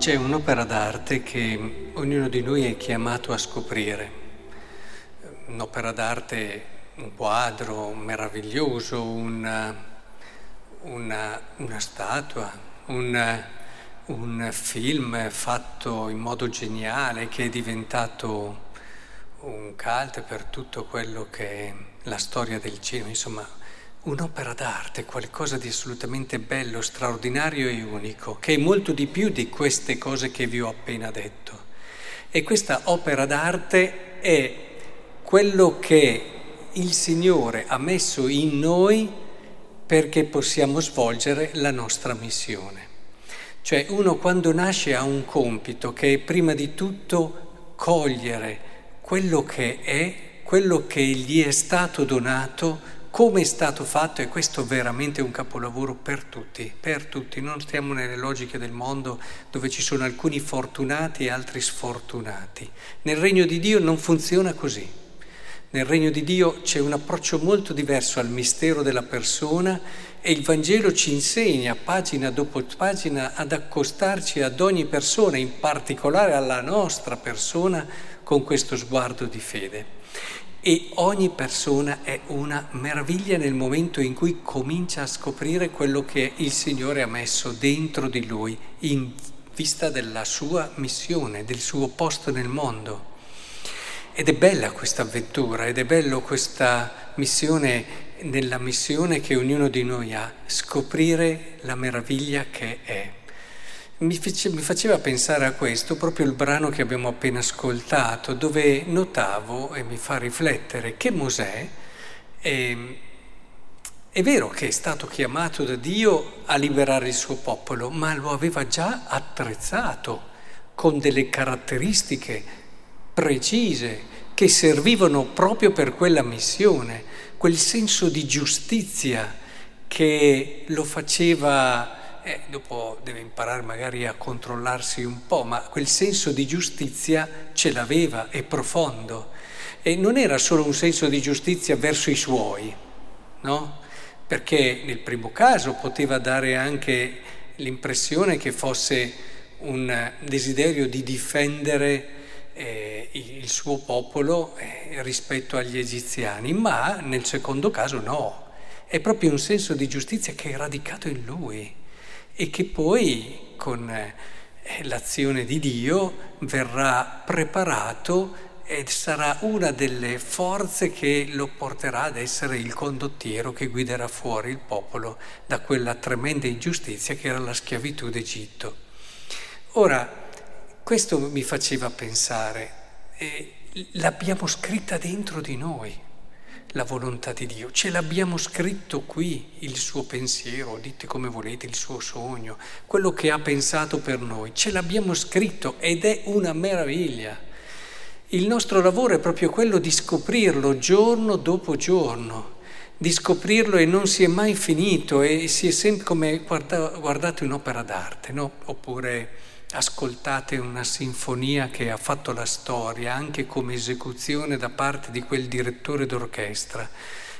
C'è un'opera d'arte che ognuno di noi è chiamato a scoprire, un'opera d'arte, un quadro meraviglioso, una, una, una statua, un, un film fatto in modo geniale che è diventato un cult per tutto quello che è la storia del cinema, insomma un'opera d'arte, qualcosa di assolutamente bello, straordinario e unico, che è molto di più di queste cose che vi ho appena detto. E questa opera d'arte è quello che il Signore ha messo in noi perché possiamo svolgere la nostra missione. Cioè uno quando nasce ha un compito che è prima di tutto cogliere quello che è, quello che gli è stato donato come è stato fatto, e questo veramente è un capolavoro per tutti, per tutti, non stiamo nelle logiche del mondo dove ci sono alcuni fortunati e altri sfortunati. Nel regno di Dio non funziona così. Nel regno di Dio c'è un approccio molto diverso al mistero della persona e il Vangelo ci insegna pagina dopo pagina ad accostarci ad ogni persona, in particolare alla nostra persona, con questo sguardo di fede. E ogni persona è una meraviglia nel momento in cui comincia a scoprire quello che il Signore ha messo dentro di lui in vista della sua missione, del suo posto nel mondo. Ed è bella questa avventura, ed è bello questa missione, nella missione che ognuno di noi ha, scoprire la meraviglia che è. Mi, faceva pensare a questo proprio il brano che abbiamo appena ascoltato, dove notavo e mi fa riflettere che Mosè è, è vero che è stato chiamato da Dio a liberare il suo popolo, ma lo aveva già attrezzato con delle caratteristiche precise che servivano proprio per quella missione, quel senso di giustizia che lo faceva eh, dopo deve imparare magari a controllarsi un po', ma quel senso di giustizia ce l'aveva, è profondo. E non era solo un senso di giustizia verso i suoi, no? Perché nel primo caso poteva dare anche l'impressione che fosse un desiderio di difendere eh, il suo popolo eh, rispetto agli egiziani, ma nel secondo caso no, è proprio un senso di giustizia che è radicato in lui e che poi con eh, l'azione di Dio verrà preparato e sarà una delle forze che lo porterà ad essere il condottiero che guiderà fuori il popolo da quella tremenda ingiustizia che era la schiavitù d'Egitto. Ora, questo mi faceva pensare, eh, l'abbiamo scritta dentro di noi la volontà di Dio. Ce l'abbiamo scritto qui, il suo pensiero, dite come volete, il suo sogno, quello che ha pensato per noi. Ce l'abbiamo scritto ed è una meraviglia. Il nostro lavoro è proprio quello di scoprirlo giorno dopo giorno, di scoprirlo e non si è mai finito e si è sempre come guardate un'opera d'arte, no? Oppure ascoltate una sinfonia che ha fatto la storia anche come esecuzione da parte di quel direttore d'orchestra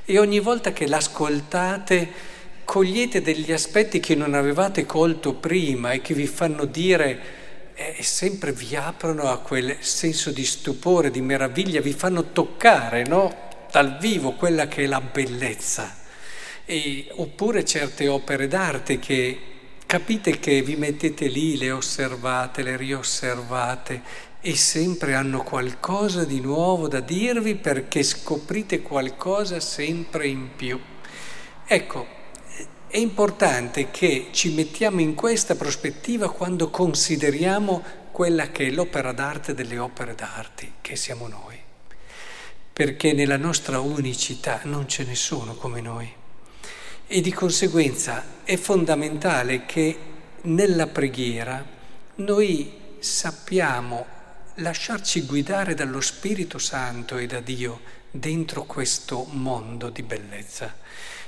e ogni volta che l'ascoltate cogliete degli aspetti che non avevate colto prima e che vi fanno dire eh, sempre vi aprono a quel senso di stupore, di meraviglia, vi fanno toccare no? Dal vivo quella che è la bellezza. E, oppure certe opere d'arte che capite che vi mettete lì, le osservate, le riosservate e sempre hanno qualcosa di nuovo da dirvi perché scoprite qualcosa sempre in più. Ecco, è importante che ci mettiamo in questa prospettiva quando consideriamo quella che è l'opera d'arte delle opere d'arte, che siamo noi, perché nella nostra unicità non ce ne sono come noi. E di conseguenza è fondamentale che nella preghiera noi sappiamo lasciarci guidare dallo Spirito Santo e da Dio dentro questo mondo di bellezza.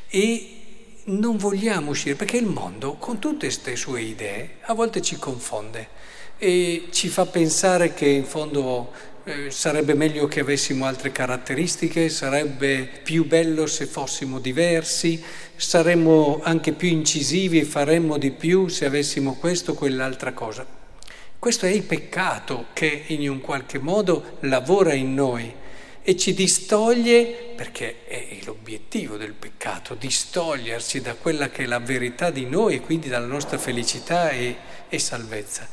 E non vogliamo uscire, perché il mondo, con tutte queste sue idee, a volte ci confonde e ci fa pensare che in fondo eh, sarebbe meglio che avessimo altre caratteristiche, sarebbe più bello se fossimo diversi, saremmo anche più incisivi e faremmo di più se avessimo questo o quell'altra cosa. Questo è il peccato che in un qualche modo lavora in noi e ci distoglie, perché è l'obiettivo del peccato, distoglierci da quella che è la verità di noi e quindi dalla nostra felicità e, e salvezza.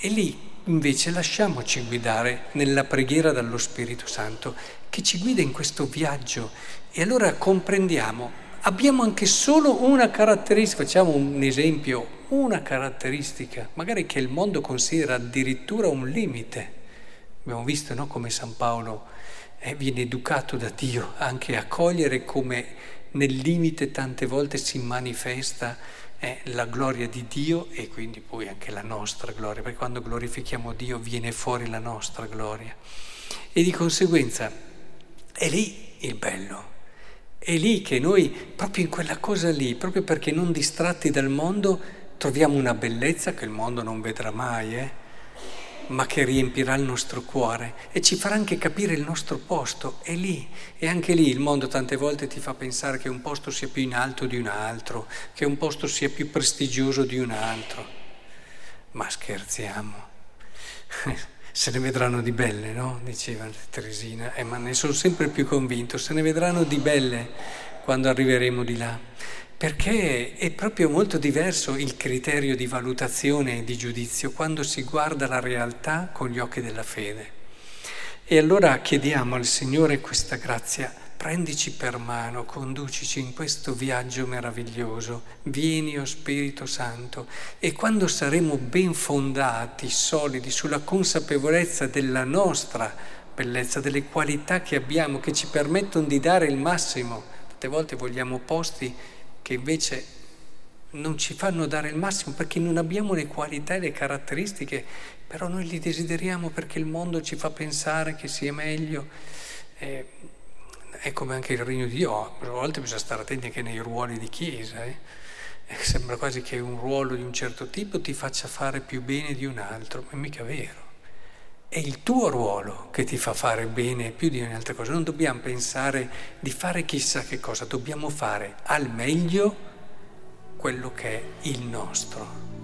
E lì invece lasciamoci guidare nella preghiera dallo Spirito Santo che ci guida in questo viaggio e allora comprendiamo, abbiamo anche solo una caratteristica, facciamo un esempio, una caratteristica, magari che il mondo considera addirittura un limite. Abbiamo visto no, come San Paolo eh, viene educato da Dio anche a cogliere come nel limite tante volte si manifesta eh, la gloria di Dio e quindi poi anche la nostra gloria, perché quando glorifichiamo Dio viene fuori la nostra gloria. E di conseguenza è lì il bello, è lì che noi, proprio in quella cosa lì, proprio perché non distratti dal mondo, troviamo una bellezza che il mondo non vedrà mai, eh? Ma che riempirà il nostro cuore e ci farà anche capire il nostro posto. È lì. E anche lì il mondo tante volte ti fa pensare che un posto sia più in alto di un altro, che un posto sia più prestigioso di un altro. Ma scherziamo. Se ne vedranno di belle, no? Diceva Teresina. Eh, ma ne sono sempre più convinto. Se ne vedranno di belle quando arriveremo di là perché è proprio molto diverso il criterio di valutazione e di giudizio quando si guarda la realtà con gli occhi della fede. E allora chiediamo al Signore questa grazia, prendici per mano, conducici in questo viaggio meraviglioso, vieni o oh Spirito Santo, e quando saremo ben fondati, solidi sulla consapevolezza della nostra bellezza, delle qualità che abbiamo, che ci permettono di dare il massimo, tante volte vogliamo posti che invece non ci fanno dare il massimo perché non abbiamo le qualità e le caratteristiche, però noi li desideriamo perché il mondo ci fa pensare che sia meglio. Eh, è come anche il regno di Dio, a volte bisogna stare attenti anche nei ruoli di chiesa. Eh. Sembra quasi che un ruolo di un certo tipo ti faccia fare più bene di un altro, ma è mica vero. È il tuo ruolo che ti fa fare bene più di ogni altra cosa. Non dobbiamo pensare di fare chissà che cosa, dobbiamo fare al meglio quello che è il nostro.